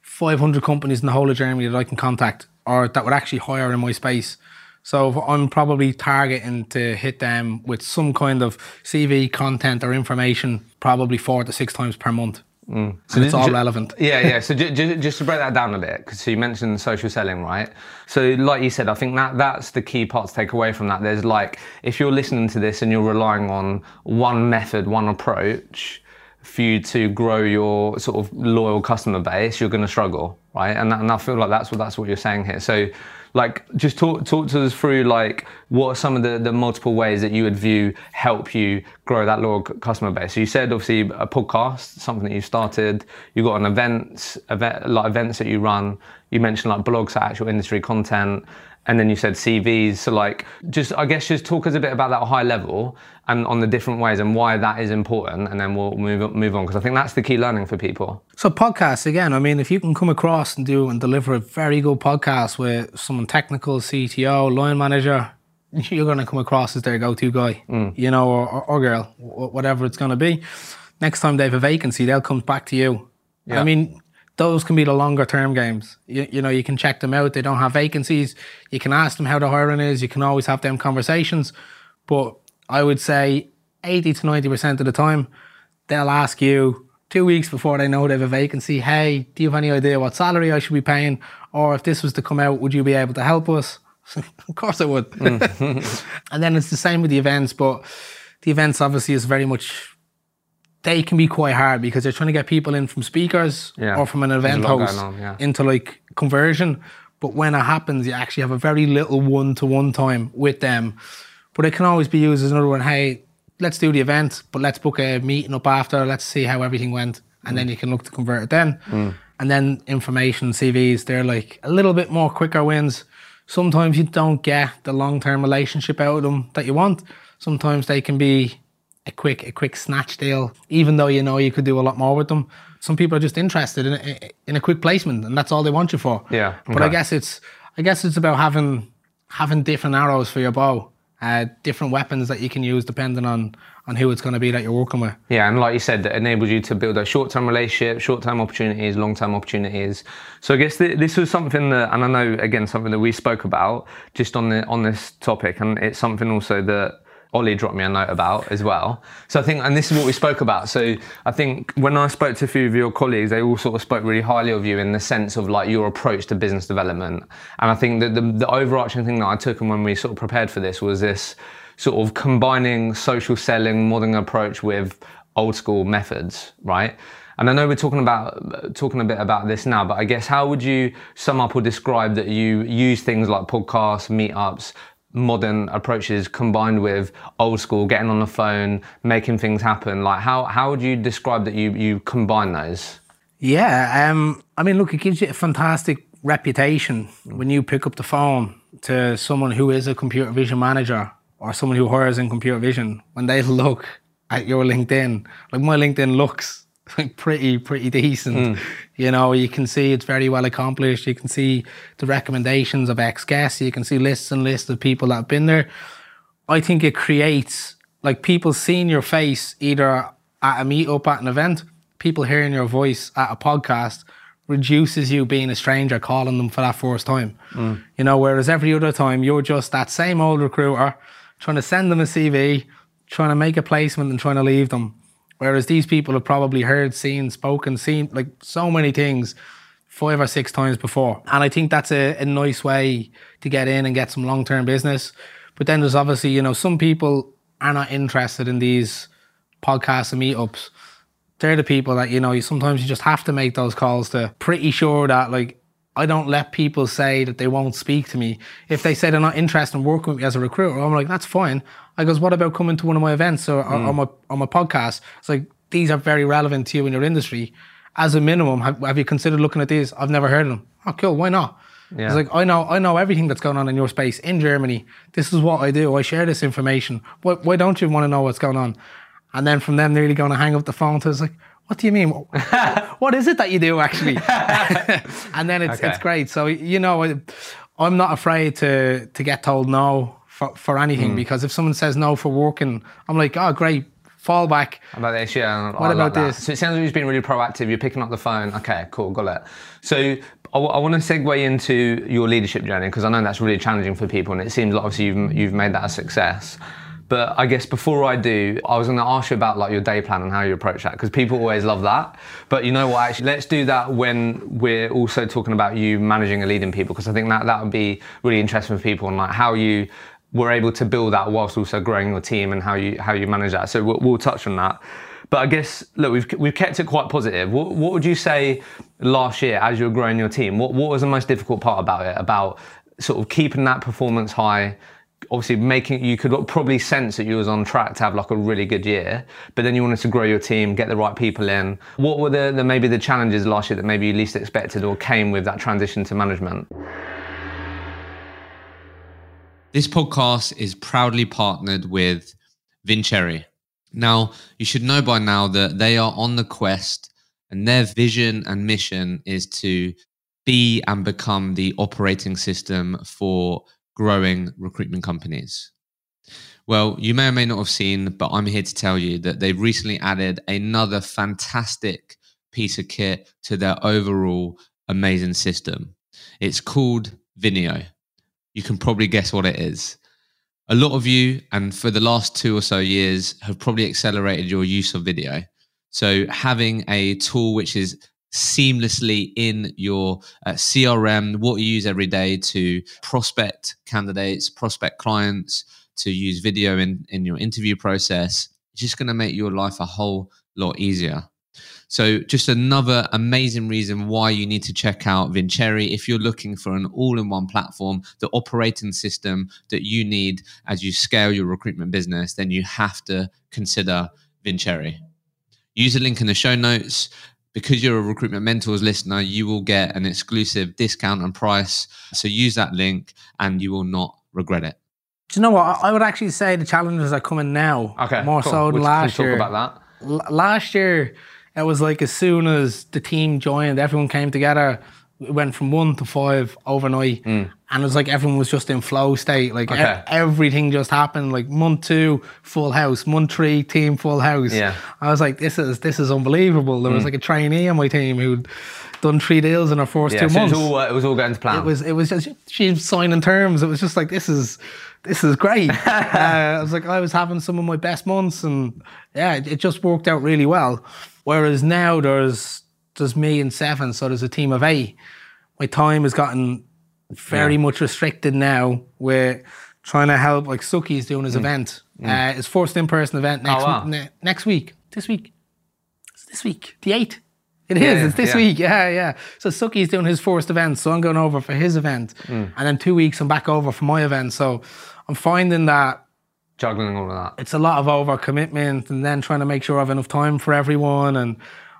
Speaker 3: 500 companies in the whole of Germany that I can contact or that would actually hire in my space. So I'm probably targeting to hit them with some kind of CV content or information, probably four to six times per month. Mm.
Speaker 2: So
Speaker 3: And it's all relevant.
Speaker 2: Yeah, yeah. So ju- ju- just to break that down a bit, because you mentioned social selling, right? So, like you said, I think that that's the key part to take away from that. There's like, if you're listening to this and you're relying on one method, one approach for you to grow your sort of loyal customer base, you're going to struggle, right? And, that, and I feel like that's what that's what you're saying here. So, like, just talk talk to us through like what are some of the, the multiple ways that you would view help you grow that loyal customer base. So you said obviously a podcast, something that you started. You got an events event like events that you run. You mentioned like blogs, actual industry content, and then you said CVs. So like, just I guess just talk us a bit about that high level and on the different ways and why that is important, and then we'll move move on because I think that's the key learning for people.
Speaker 3: So podcasts again. I mean, if you can come across and do and deliver a very good podcast with someone technical, CTO, line manager, you're going to come across as their go-to guy, mm. you know, or, or, or girl, whatever it's going to be. Next time they have a vacancy, they'll come back to you.
Speaker 2: Yeah.
Speaker 3: I mean, those can be the longer term games. You, you know, you can check them out. They don't have vacancies. You can ask them how the hiring is. You can always have them conversations. But I would say 80 to 90% of the time, they'll ask you two weeks before they know they have a vacancy, hey, do you have any idea what salary I should be paying? Or if this was to come out, would you be able to help us? of course I would. Mm-hmm. and then it's the same with the events, but the events obviously is very much they can be quite hard because they're trying to get people in from speakers
Speaker 2: Yeah.
Speaker 3: or from an event host
Speaker 2: on, yeah.
Speaker 3: into like conversion. But when it happens, you actually have a very little one to one time with them. But it can always be used as another one. Hey, let's do the event, but let's book a meeting up after. Let's see how everything went, and then you can look to convert it then. And then information CVs, they're like a little bit more quicker wins. Sometimes you don't get the long term relationship out of them that you want. Sometimes they can be a quick a quick snatch deal, even though you know you could do a lot more with them. Some people are just interested in a, in a quick placement, and that's all they want you for.
Speaker 2: Yeah,
Speaker 3: But I guess it's I guess it's about having having different arrows for your bow, uh, different weapons that you can use depending on on who it's going to be that you're working with.
Speaker 2: Yeah, and like you said, that enables you to build a short-term relationship, short-term opportunities, long-term opportunities. So I guess th- this was something that, and I know again something that we spoke about just on the on this topic, and it's something also that Ollie dropped me a note about as well. So I think, and this is what we spoke about. So I think when I spoke to a few of your colleagues, they all sort of spoke really highly of you in the sense of like your approach to business development. And I think that the, the overarching thing that I took and when we sort of prepared for this was this sort of combining social selling, modern approach with old school methods, right? And I know we're talking about talking a bit about this now, but I guess how would you sum up or describe that you use things like podcasts, meetups, modern approaches combined with old school, getting on the phone, making things happen? Like how how would you describe that you you combine those?
Speaker 3: Yeah, um, I mean, look, it gives you a fantastic reputation when you pick up the phone to someone who is a computer vision manager or someone who hires in computer vision. When they look at your LinkedIn, like my LinkedIn looks pretty, pretty decent. Hmm. You know, you can see it's very well accomplished. You can see the recommendations of ex guests. You can see lists and lists of people that have been there. I think it creates like people seeing your face either at a meetup at an event, people hearing your voice at a podcast reduces you being a stranger calling them for that first time. Hmm. You know, whereas every other time you're just that same old recruiter trying to send them a CV, trying to make a placement and trying to leave them. Whereas these people have probably heard, seen, spoken, seen like so many things five or six times before. And I think that's a, a nice way to get in and get some long term business. But then there's obviously, you know, some people are not interested in these podcasts and meetups. They're the people that, you know, you sometimes you just have to make those calls to pretty sure that like I don't let people say that they won't speak to me. If they say they're not interested in working with me as a recruiter, I'm like, that's fine. I goes, what about coming to one of my events or, or, or mm. my on my podcast? It's like these are very relevant to you in your industry. As a minimum, have, have you considered looking at these? I've never heard of them. Oh, cool. Why not?
Speaker 2: Yeah.
Speaker 3: It's like I know I know everything that's going on in your space in Germany. This is what I do. I share this information. Why, why don't you want to know what's going on? And then from them, nearly going to hang up the phone to us like, what do you mean? what is it that you do actually? and then it's
Speaker 2: Okay.
Speaker 3: it's great. So you know, I, I'm not afraid to to get told no for for anything hmm. because if someone says no for working, I'm like, oh great, fall back.
Speaker 2: About this? Yeah.
Speaker 3: What about this?
Speaker 2: So it sounds like you've been really proactive. You're picking up the phone. Okay, cool, got it. So I, want to segue into your leadership journey because I know that's really challenging for people, and it seems like obviously you've you've made that a success. But I guess before I do, I was going to ask you about like your day plan and how you approach that because people always love that. But you know what? Actually, let's do that when we're also talking about you managing and leading people because I think that that would be really interesting for people and like how you were able to build that whilst also growing your team and how you how you manage that. So we'll, we'll touch on that. But I guess look, we've we've kept it quite positive. What, what would you say last year as you were growing your team? What what was the most difficult part about it? About sort of keeping that performance high obviously making you could probably sense that you was on track to have like a really good year but then you wanted to grow your team get the right people in what were the, the maybe the challenges last year that maybe you least expected or came with that transition to management
Speaker 1: this podcast is proudly partnered with Vincere. Now, you should know by now that they are on the quest and their vision and mission is to be and become the operating system for growing recruitment companies? Well, you may or may not have seen, but I'm here to tell you that they've recently added another fantastic piece of kit to their overall amazing system. It's called Vinio. You can probably guess what it is. A lot of you, and for the last two or so years, have probably accelerated your use of video. So, having a tool which is seamlessly in your uh, CRM, what you use every day to prospect candidates, prospect clients, to use video in, in your interview process. It's just going to make your life a whole lot easier. So, just another amazing reason why you need to check out Vincere if you're looking for an all in one platform, the operating system that you need as you scale your recruitment business, then you have to consider Vincere. Use the link in the show notes because you're a recruitment mentors listener, you will get an exclusive discount and price. So use that link and you will not regret it.
Speaker 3: Do you know what? I would actually say the challenges are coming now.
Speaker 2: Okay.
Speaker 3: More
Speaker 2: cool.
Speaker 3: so than
Speaker 2: we'll,
Speaker 3: last
Speaker 2: we'll
Speaker 3: year.
Speaker 2: Talk about
Speaker 3: that. L- last year, it was like as soon as the team joined, everyone came together it went from one to five overnight, mm. and it was like everyone was just in flow state. Like okay. e- everything just happened. Like month two, full house. Month three, team full house.
Speaker 2: Yeah.
Speaker 3: I was like, this is this is unbelievable. There mm. was like a trainee on my team who'd done three deals in her first yeah, two
Speaker 2: so
Speaker 3: months.
Speaker 2: It was, all, it was all going to plan.
Speaker 3: It was it was just she was signing terms. It was just like this is this is great. uh, I was like I was having some of my best months, and yeah, it, it just worked out really well. Whereas now there's there's me and seven, so there's a team of eight. My time has gotten very yeah. much restricted now. We're trying to help, like Suki's doing his mm. event, mm. Uh, his first in-person event next
Speaker 2: oh, wow.
Speaker 3: week, ne- next week, this week, it's this week, the eighth. It is. Yeah, it's this yeah. week. Yeah, yeah. So Suki's doing his first event, so I'm going over for his event, mm. and then two weeks I'm back over for my event. So I'm finding that
Speaker 2: juggling all of that.
Speaker 3: It's a lot of overcommitment and then trying to make sure I have enough time for everyone, and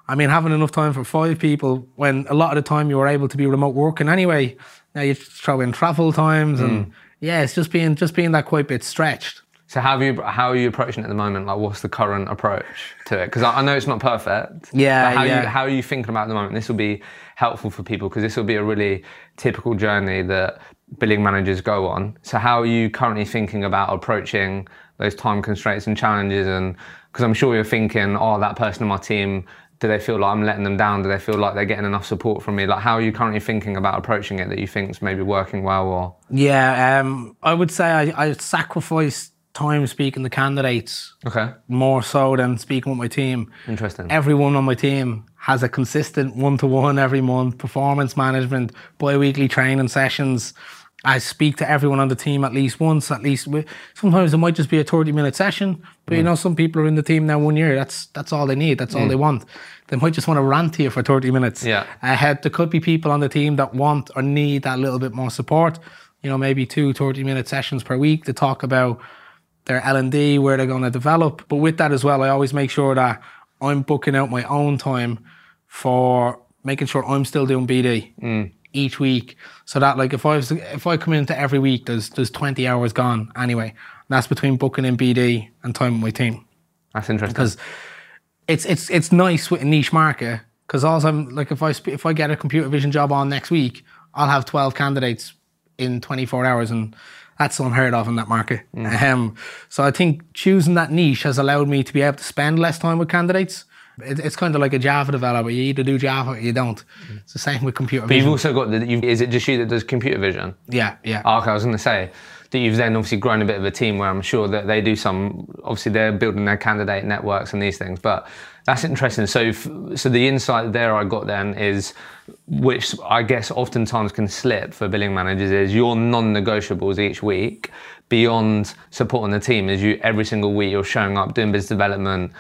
Speaker 3: I mean, having enough time for five people when a lot of the time you were able to be remote working anyway. Now you throw in travel times and mm. yeah, it's just being just being that quite bit stretched.
Speaker 2: So how are you how are you approaching it at the moment? Like, what's the current approach to it? Because I, I, know it's not perfect.
Speaker 3: Yeah,
Speaker 2: how
Speaker 3: yeah.
Speaker 2: You, how are you thinking about it at the moment? This will be helpful for people because this will be a really typical journey that billing managers go on. So how are you currently thinking about approaching those time constraints and challenges? And because I'm sure you're thinking, oh, that person on my team do they feel like I'm letting them down? Do they feel like they're getting enough support from me? Like, how are you currently thinking about approaching it that you think is maybe working well? Or
Speaker 3: yeah, um, I would say I, I sacrifice time speaking to candidates.
Speaker 2: Okay.
Speaker 3: More so than speaking with my team.
Speaker 2: Interesting.
Speaker 3: Everyone on my team has a consistent one to one every month, performance management, bi weekly training sessions. I speak to everyone on the team at least once, at least. Sometimes it might just be a 30 minute session, but mm. you know, some people are in the team now one year. That's that's all they need. That's mm. all they want. They might just want to rant to you for 30 minutes.
Speaker 2: Yeah.
Speaker 3: Uh, there could be people on the team that want or need that little bit more support. You know, maybe two 30 minute sessions per week to talk about their L&D, where they're going to develop. But with that as well, I always make sure that I'm booking out my own time for making sure I'm still doing BD. Mm each week. So that like if I was if I come into every week, there's there's 20 hours gone anyway. And that's between booking in BD and time with my team.
Speaker 2: That's interesting
Speaker 3: because it's it's it's nice with a niche market because also I'm like if I if I get a computer vision job on next week, I'll have 12 candidates in 24 hours and that's unheard of in that market. Um, so I think choosing that niche has allowed me to be able to spend less time with candidates. It, it's kind of like a Java developer. You either do Java or you don't. It's the same with computer
Speaker 2: But you've also got the. You've, is it just you that does computer vision?
Speaker 3: yeah, yeah.
Speaker 2: Oh, okay, I was going to say that you've then obviously grown a bit of a team where I'm sure that they do some. Obviously, they're building their candidate networks and these things, but that's interesting. So, f- so the insight there I got then is, which I guess oftentimes can slip for billing managers is your non-negotiables each week beyond supporting the team is you every single week you're showing up doing business development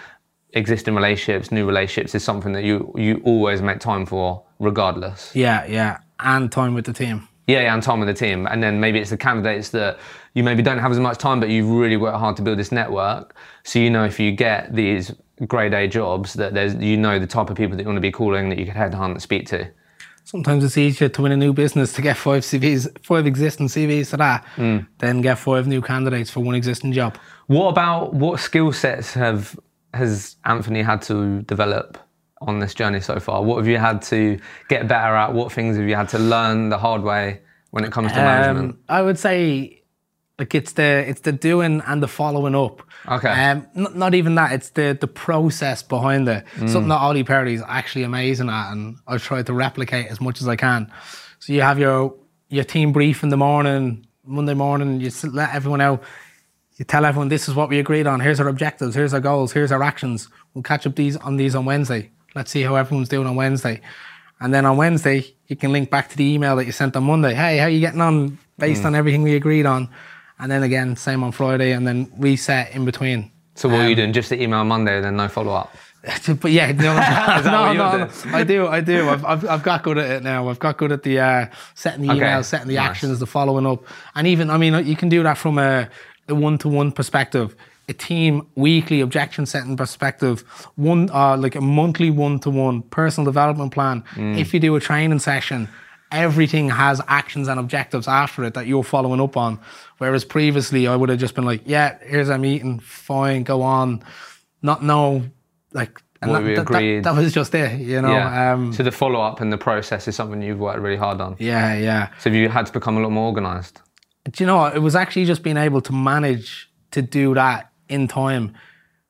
Speaker 2: existing relationships new relationships is something that you you always make time for regardless
Speaker 3: Yeah, yeah. And time with the team.
Speaker 2: yeah, yeah, and time with the team. And then maybe it's the candidates that you maybe don't have as much time, but you've really worked hard to build this network. So you know if you get these grade A jobs that there's you know the type of people that you want to be calling that you could headhunt and speak to.
Speaker 3: Sometimes it's easier to win a new business to get five CVs, five existing CVs to that, mm. than get five new candidates for one existing job.
Speaker 2: What about what skill sets have has Anthony had to develop on this journey so far? What have you had to get better at? What things have you had to learn the hard way when it comes to management?
Speaker 3: Um, I would say, like it's the it's the doing and the following up.
Speaker 2: Okay.
Speaker 3: Um, not, not even that. It's the the process behind it.
Speaker 2: Mm.
Speaker 3: Something that Ollie Perry is actually amazing at, and I've tried to replicate as much as I can. So you have your your team brief in the morning, Monday morning. You let everyone out. You tell everyone this is what we agreed on. Here's our objectives. Here's our goals. Here's our actions. We'll catch up these on these on Wednesday. Let's see how everyone's doing on Wednesday. And then on Wednesday, you can link back to the email that you sent on Monday. Hey, how are you getting on based on everything we agreed on? And then again, same on Friday, and then reset in between.
Speaker 2: So what are you doing? Just the email Monday and then no follow up?
Speaker 3: But yeah, no, no, no, no. I do, I do. I've, I've, I've got good at it now. I've got good at the uh, setting the
Speaker 2: Okay,
Speaker 3: emails, setting the
Speaker 2: nice.
Speaker 3: actions, the following up, and even I mean, you can do that from a, a one-to-one perspective, a team weekly objection setting perspective, one uh, like a monthly one-to-one personal development plan.
Speaker 2: Mm.
Speaker 3: If you do a training session, everything has actions and objectives after it that you're following up on. Whereas previously, I would have just been like, "Yeah, here's our meeting, fine, go on." Not know like and that,
Speaker 2: we
Speaker 3: that- that- That, was just it, you know.
Speaker 2: Yeah.
Speaker 3: Um,
Speaker 2: so the follow up and the process is something you've worked really hard on.
Speaker 3: yeah, yeah.
Speaker 2: So have you had to become a lot more organised?
Speaker 3: Do you know what? It was actually just being able to manage to do that in time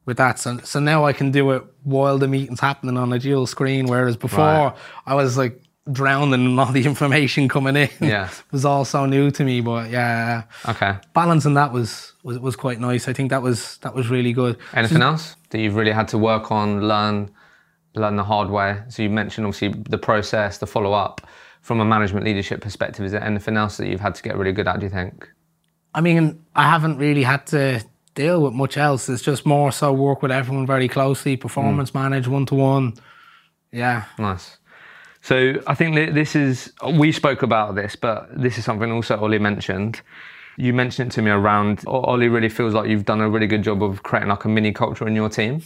Speaker 3: with that. So, so now I can do it while the meeting's happening on a dual screen, whereas before
Speaker 2: Right.
Speaker 3: I was like drowning in all the information coming in.
Speaker 2: Yeah.
Speaker 3: it was all so new to me. But yeah,
Speaker 2: Okay.
Speaker 3: balancing that was, was was quite nice. I think that was that was really good.
Speaker 2: Anything else that you've really had to work on, learn, learn the hard way? So you mentioned obviously the process, the follow up. From a management leadership perspective, is there anything else that you've had to get really good at? Do you think?
Speaker 3: I mean, I haven't really had to deal with much else. It's just more so work with everyone very closely, performance hmm. manage one to one. Yeah.
Speaker 2: Nice. So I think this is we spoke about this, but this is something also Ollie mentioned. You mentioned it to me around Ollie really feels like you've done a really good job of creating like a mini culture in your team.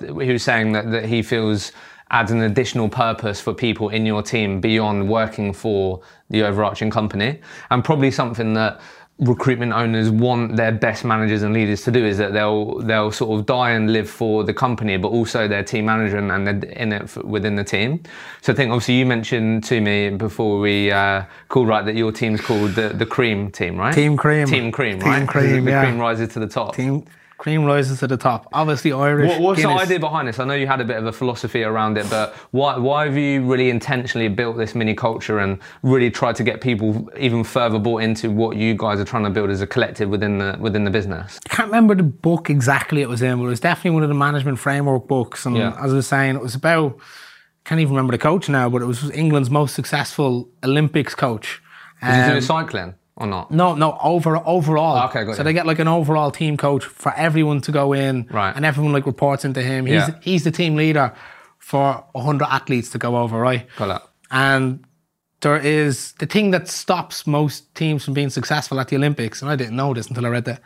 Speaker 2: He was saying that, that he feels adds an additional purpose for people in your team beyond working for the overarching company, and probably something that recruitment owners want their best managers and leaders to do is that they'll they'll sort of die and live for the company, but also their team manager and, in it f within the team. So I think obviously you mentioned to me before we uh, called right that your team's called the the Cream team, right?
Speaker 3: Team Cream.
Speaker 2: Team Cream,
Speaker 3: Team
Speaker 2: right?
Speaker 3: Cream,
Speaker 2: the
Speaker 3: yeah.
Speaker 2: cream rises to the top.
Speaker 3: Team cream rises to the top. Obviously Irish.
Speaker 2: What, what's
Speaker 3: Guinness.
Speaker 2: the idea behind this? I know you had a bit of a philosophy around it, but why, why have you really intentionally built this mini culture and really tried to get people even further bought into what you guys are trying to build as a collective within the within the business?
Speaker 3: I can't remember the book exactly it was in, but it was definitely one of the management framework books. And
Speaker 2: Yeah.
Speaker 3: as I was saying, it was about I can't even remember the coach now, but it was England's most successful Olympics coach.
Speaker 2: He
Speaker 3: Um,
Speaker 2: doing cycling or not?
Speaker 3: No, no, over overall.
Speaker 2: Okay, good.
Speaker 3: so
Speaker 2: you.
Speaker 3: they get like an overall team coach for everyone to go in,
Speaker 2: Right.
Speaker 3: And everyone like reports into him. He's
Speaker 2: Yeah.
Speaker 3: he's the team leader for hundred athletes to go over, right?
Speaker 2: Got that.
Speaker 3: And there is the thing that stops most teams from being successful at the Olympics, and I didn't know this until I read that,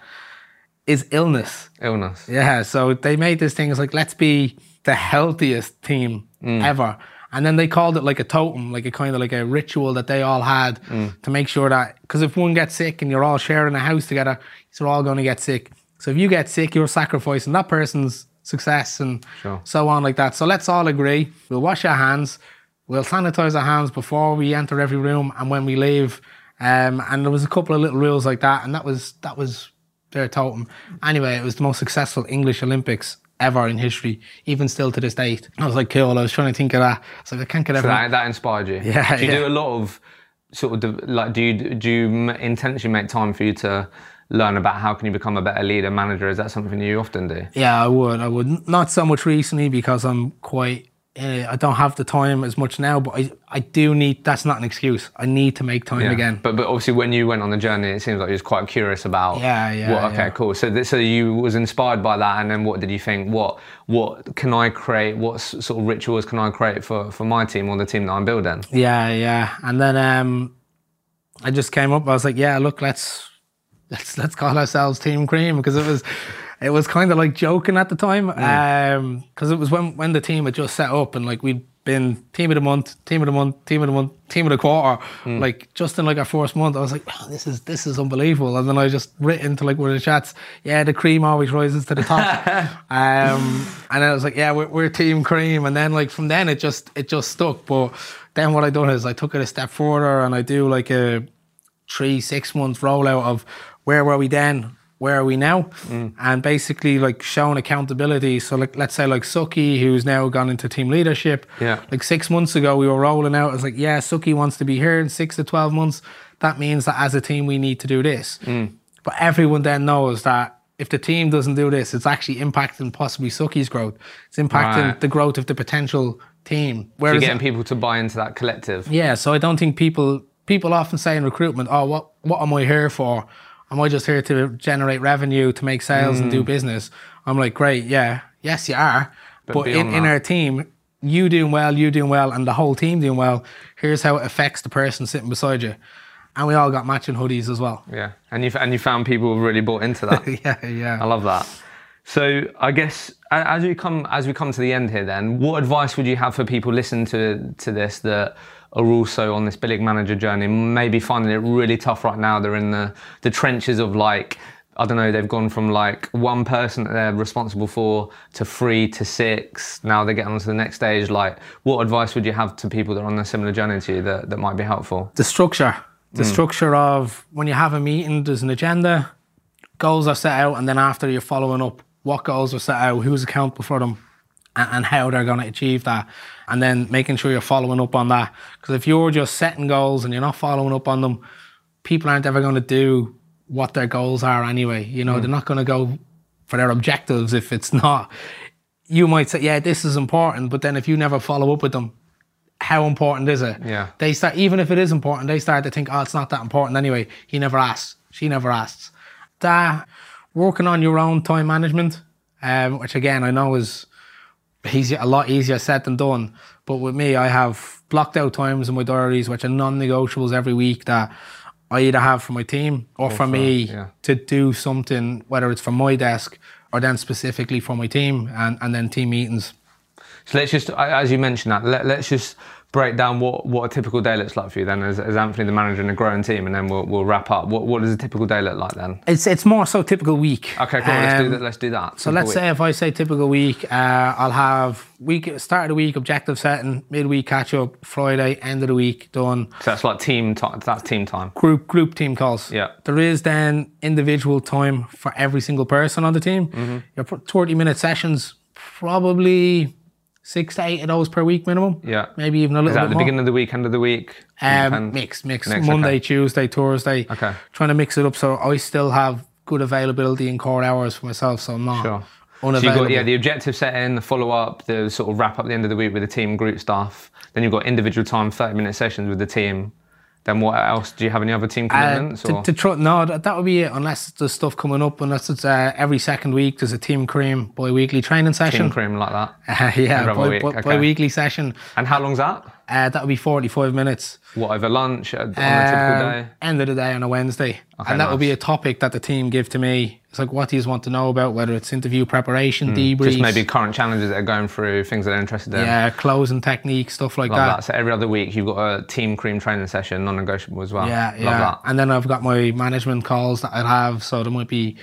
Speaker 3: is illness.
Speaker 2: Illness.
Speaker 3: Yeah, so they made this thing. It's like let's be the healthiest team mm. ever, and then they called it like a totem, like a kind of like a ritual that they all had to make sure that because if one gets sick and you're all sharing a house together, you're all going to get sick. So if you get sick, you're sacrificing that person's success and
Speaker 2: Sure.
Speaker 3: so on like that. So let's all agree. We'll wash our hands. We'll sanitize our hands before we enter every room and when we leave. Um, and there was a couple of little rules like that, and that was that was their totem. Anyway, it was the most successful English Olympics ever in history, even still to this date. I was like, cool. I was trying to think of that. So I can't get
Speaker 2: So that, that inspired you.
Speaker 3: Yeah,
Speaker 2: Do you
Speaker 3: yeah.
Speaker 2: do a lot of sort of like? Do you do you intentionally make time for you to learn about how can you become a better leader, manager? Is that something you often do?
Speaker 3: Yeah, I would. I would not so much recently because I'm quite. Uh, I don't have the time as much now, but I, I do need. That's not an excuse. I need to make time
Speaker 2: Yeah.
Speaker 3: again.
Speaker 2: But but obviously when you went on the journey, it seems like you was quite curious about.
Speaker 3: Yeah, yeah,
Speaker 2: What, okay,
Speaker 3: yeah.
Speaker 2: cool. So th- so you was inspired by that, and then what did you think? What what can I create? What s- sort of rituals can I create for for my team or the team that I'm building?
Speaker 3: Yeah, yeah. And then um, I just came up. I was like, yeah, look, let's let's let's call ourselves Team Cream because it was it was kind of like joking at the time. Um, because it was when when the team had just set up and like we'd been team of the month, team of the month, team of the month, team of the quarter. Like just in like our first month, I was like, oh, this is this is unbelievable. And then I just writ into like one of the chats, yeah, the cream always rises to the top. um, and then I was like, yeah, we're, we're Team Cream. And then like from then it just it just stuck. But then what I done is I took it a step further and I do like a three, six month rollout of where were we then, where are we now,
Speaker 2: Mm.
Speaker 3: and basically like showing accountability. So like let's say like Suki, who's now gone into team leadership.
Speaker 2: Yeah.
Speaker 3: Like six months ago, we were rolling out. It's like yeah, Suki wants to be here in six to twelve months. That means that as a team we need to do this.
Speaker 2: Mm.
Speaker 3: But everyone then knows that. If the team doesn't do this, it's actually impacting possibly Suki's growth. It's impacting
Speaker 2: Right.
Speaker 3: the growth of the potential team.
Speaker 2: You're
Speaker 3: Whereas
Speaker 2: getting people to buy into that collective.
Speaker 3: yeah, so I don't think people people often say in recruitment, "Oh, what what am I here for? Am I just here to generate revenue, to make sales and
Speaker 2: Mm.
Speaker 3: do business?" I'm like, "Great, yeah, yes, you are." But, in,
Speaker 2: beyond
Speaker 3: in our team, you doing well, you doing well, and the whole team doing well. Here's how it affects the person sitting beside you, and we all got matching hoodies as well.
Speaker 2: Yeah, and you and you found people really bought into that.
Speaker 3: yeah, yeah.
Speaker 2: I love that. So I guess as we come as we come to the end here, then what advice would you have for people listening to to this that are also on this big manager journey, maybe finding it really tough right now? They're in the the trenches of like. I don't know, they've gone from like one person that they're responsible for to three to six. Now they're getting on to the next stage. Like, what advice would you have to people that are on a similar journey to you that, that might be helpful?
Speaker 3: the structure
Speaker 2: Mm.
Speaker 3: the structure of when you have a meeting there's an agenda goals are set out and then after you're following up what goals are set out who's accountable for them and, how they're going to achieve that and then making sure you're following up on that because if you're just setting goals and you're not following up on them people aren't ever going to do what their goals are anyway you know they're not going to go for their objectives if it's not you might say yeah this is important but then if you never follow up with them how important is it?
Speaker 2: Yeah.
Speaker 3: They start even if it is important, they start to think, oh, it's not that important anyway. He never asks. She never asks. That working on your own time management, um, which again I know is easier, a lot easier said than done. But with me, I have blocked out times in my diaries which are non-negotiables every week that I either have for my team or, for me
Speaker 2: yeah.
Speaker 3: to do something, whether it's for my desk or then specifically for my team, and, and then team meetings.
Speaker 2: So let's just, as you mentioned that, let, let's just break down what, what a typical day looks like for you then as, as Anthony, the manager in a growing team, and then we'll, we'll wrap up. What, what does a typical day look like then?
Speaker 3: It's it's more so typical week.
Speaker 2: Okay, cool. let's do
Speaker 3: Um,
Speaker 2: that. Let's do that.
Speaker 3: So let's say if I say typical week, uh, I'll have week start of the week objective setting, midweek catch up, Friday end of the week done.
Speaker 2: So that's like team time. That's team time.
Speaker 3: Group group team calls.
Speaker 2: Yeah.
Speaker 3: There is then individual time for every single person on the team.
Speaker 2: Mm-hmm.
Speaker 3: Your thirty minute sessions, probably six to eight of those per week minimum.
Speaker 2: Yeah.
Speaker 3: Maybe even a
Speaker 2: Is
Speaker 3: little
Speaker 2: that
Speaker 3: bit
Speaker 2: at the
Speaker 3: more.
Speaker 2: beginning of the week, end of the week?
Speaker 3: Um, mix, mix,
Speaker 2: Mix,
Speaker 3: Monday,
Speaker 2: okay.
Speaker 3: Tuesday, Thursday.
Speaker 2: Okay.
Speaker 3: Trying to mix it up so I still have good availability in core hours for myself, so I'm not
Speaker 2: Sure. So
Speaker 3: unavailable.
Speaker 2: you've got yeah the objective setting, the follow up, the sort of wrap up the end of the week with the team group stuff. Then you've got individual time, thirty minute sessions with the team. Then what else? Do you have any other team
Speaker 3: Uh, to,
Speaker 2: or?
Speaker 3: to try, no, that, that would be it. Unless there's stuff coming up, unless it's uh, every second week, there's a team cream bi-weekly training session.
Speaker 2: team cream like that.
Speaker 3: Uh, yeah, bi-
Speaker 2: week, okay.
Speaker 3: bi-weekly session.
Speaker 2: And how long's that?
Speaker 3: Uh, that would be 45 minutes.
Speaker 2: What over lunch uh, on a typical
Speaker 3: Um,
Speaker 2: day?
Speaker 3: End of the day on a Wednesday.
Speaker 2: Okay,
Speaker 3: and that would be a topic that the team give to me. It's like, what do you want to know about? Whether it's interview preparation, debriefs,
Speaker 2: Hmm. Just maybe current challenges that are going through, things that they're interested in.
Speaker 3: yeah, closing technique, stuff like
Speaker 2: Love
Speaker 3: that.
Speaker 2: that. So every other week you've got a team cream training session, non-negotiable as well.
Speaker 3: Yeah,
Speaker 2: Love
Speaker 3: yeah.
Speaker 2: that.
Speaker 3: And then I've got my management calls that I'd have. So there might be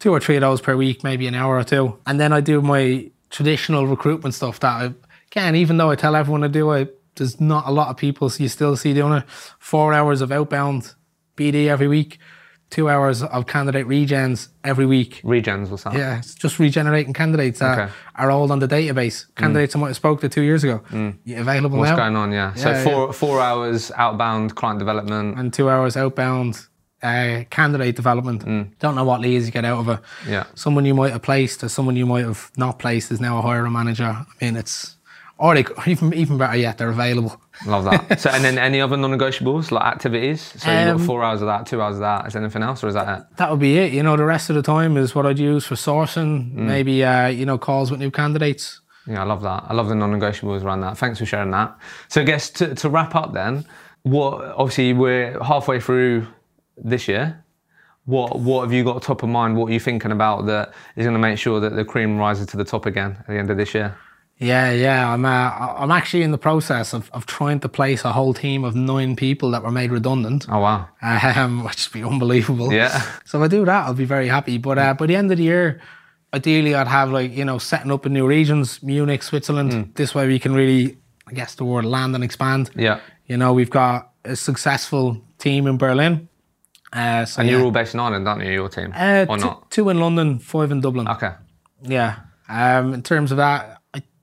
Speaker 3: two or three of those per week, maybe an hour or two. And then I do my traditional recruitment stuff that I, again, even though I tell everyone to do it, there's not a lot of people so you still see doing it. Four hours of outbound BD every week, two hours of candidate regens every week.
Speaker 2: Regens or something.
Speaker 3: Yeah, it's just regenerating candidates that
Speaker 2: Okay.
Speaker 3: are old on the database. Candidates I might have spoke to two years ago. Yeah, available
Speaker 2: Mm. What's
Speaker 3: now.
Speaker 2: going on? Yeah. So
Speaker 3: Yeah,
Speaker 2: four four hours outbound client development.
Speaker 3: And two hours outbound uh, candidate development. Don't know what leads you get out of it.
Speaker 2: Mm. Yeah.
Speaker 3: Someone you might have placed or someone you might have not placed is now a hiring manager. I mean, it's, or they, even, even better yet, they're available.
Speaker 2: Love that. so and then any other non-negotiables like activities? So you've
Speaker 3: Um,
Speaker 2: got four hours of that, two hours of that. Is there anything else, or is that it?
Speaker 3: That would be it. You know, the rest of the time is what I'd use for sourcing,
Speaker 2: Mm.
Speaker 3: maybe, uh, you know, calls with new candidates.
Speaker 2: Yeah, I love that. I love the non-negotiables around that. Thanks for sharing that. So I guess to, to wrap up then, what obviously we're halfway through this year. What what have you got top of mind? What are you thinking about that is going to make sure that the cream rises to the top again at the end of this year?
Speaker 3: Yeah, yeah. I'm uh, I'm actually in the process of, of trying to place a whole team of nine people that were made redundant,
Speaker 2: Oh wow.
Speaker 3: um, which would be unbelievable.
Speaker 2: Yeah.
Speaker 3: So if I do that, I'll be very happy. But uh, by the end of the year, ideally, I'd have like you know setting up in new regions, Munich, Switzerland.
Speaker 2: Mm.
Speaker 3: This way, we can really, I guess, the word land and expand.
Speaker 2: Yeah.
Speaker 3: You know, we've got a successful team in Berlin. Uh, so
Speaker 2: And
Speaker 3: yeah.
Speaker 2: you're all based in Ireland, aren't you? Your team
Speaker 3: uh,
Speaker 2: or
Speaker 3: two,
Speaker 2: not?
Speaker 3: two in London, five in Dublin.
Speaker 2: Okay.
Speaker 3: Yeah. Um, in terms of that,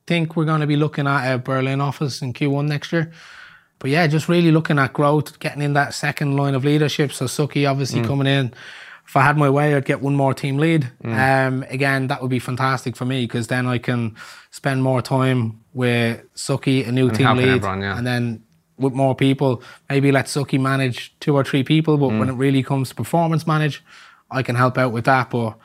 Speaker 3: think we're going to be looking at a Berlin office in Q1 next year. But yeah, just really looking at growth, getting in that second line of leadership. So Suki obviously
Speaker 2: Mm.
Speaker 3: coming in. If I had my way, I'd get one more team lead.
Speaker 2: Mm.
Speaker 3: Um, again, that would be fantastic for me because then I can spend more time with Suki, a new team lead,
Speaker 2: everyone, yeah.
Speaker 3: and then with more people, maybe let Suki manage two or three people. But
Speaker 2: Mm.
Speaker 3: when it really comes to performance manage, I can help out with that. But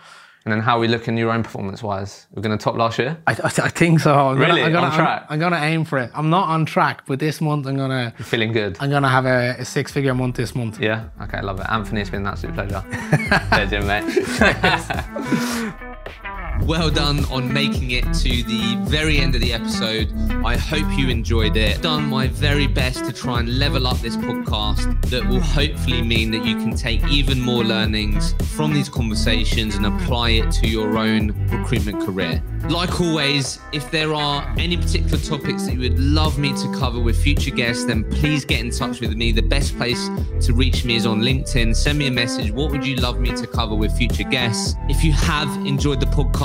Speaker 2: And then how are we looking your own performance wise? We're going to top last year.
Speaker 3: I, I, I think so. I'm
Speaker 2: Really?
Speaker 3: Gonna, I'm gonna,
Speaker 2: On track?
Speaker 3: I'm, I'm gonna aim for it. I'm not on track, but this month I'm gonna
Speaker 2: Feeling good.
Speaker 3: I'm gonna have a, a six figure month this month.
Speaker 2: Yeah. Okay. I love it. Anthony, it's been an absolute pleasure. Legend, mate.
Speaker 1: Well done on making it to the very end of the episode. I hope you enjoyed it. Done my very best to try and level up this podcast that will hopefully mean that you can take even more learnings from these conversations and apply it to your own recruitment career. Like always, if there are any particular topics that you would love me to cover with future guests, then please get in touch with me. The best place to reach me is on LinkedIn. Send me a message. What would you love me to cover with future guests? If you have enjoyed the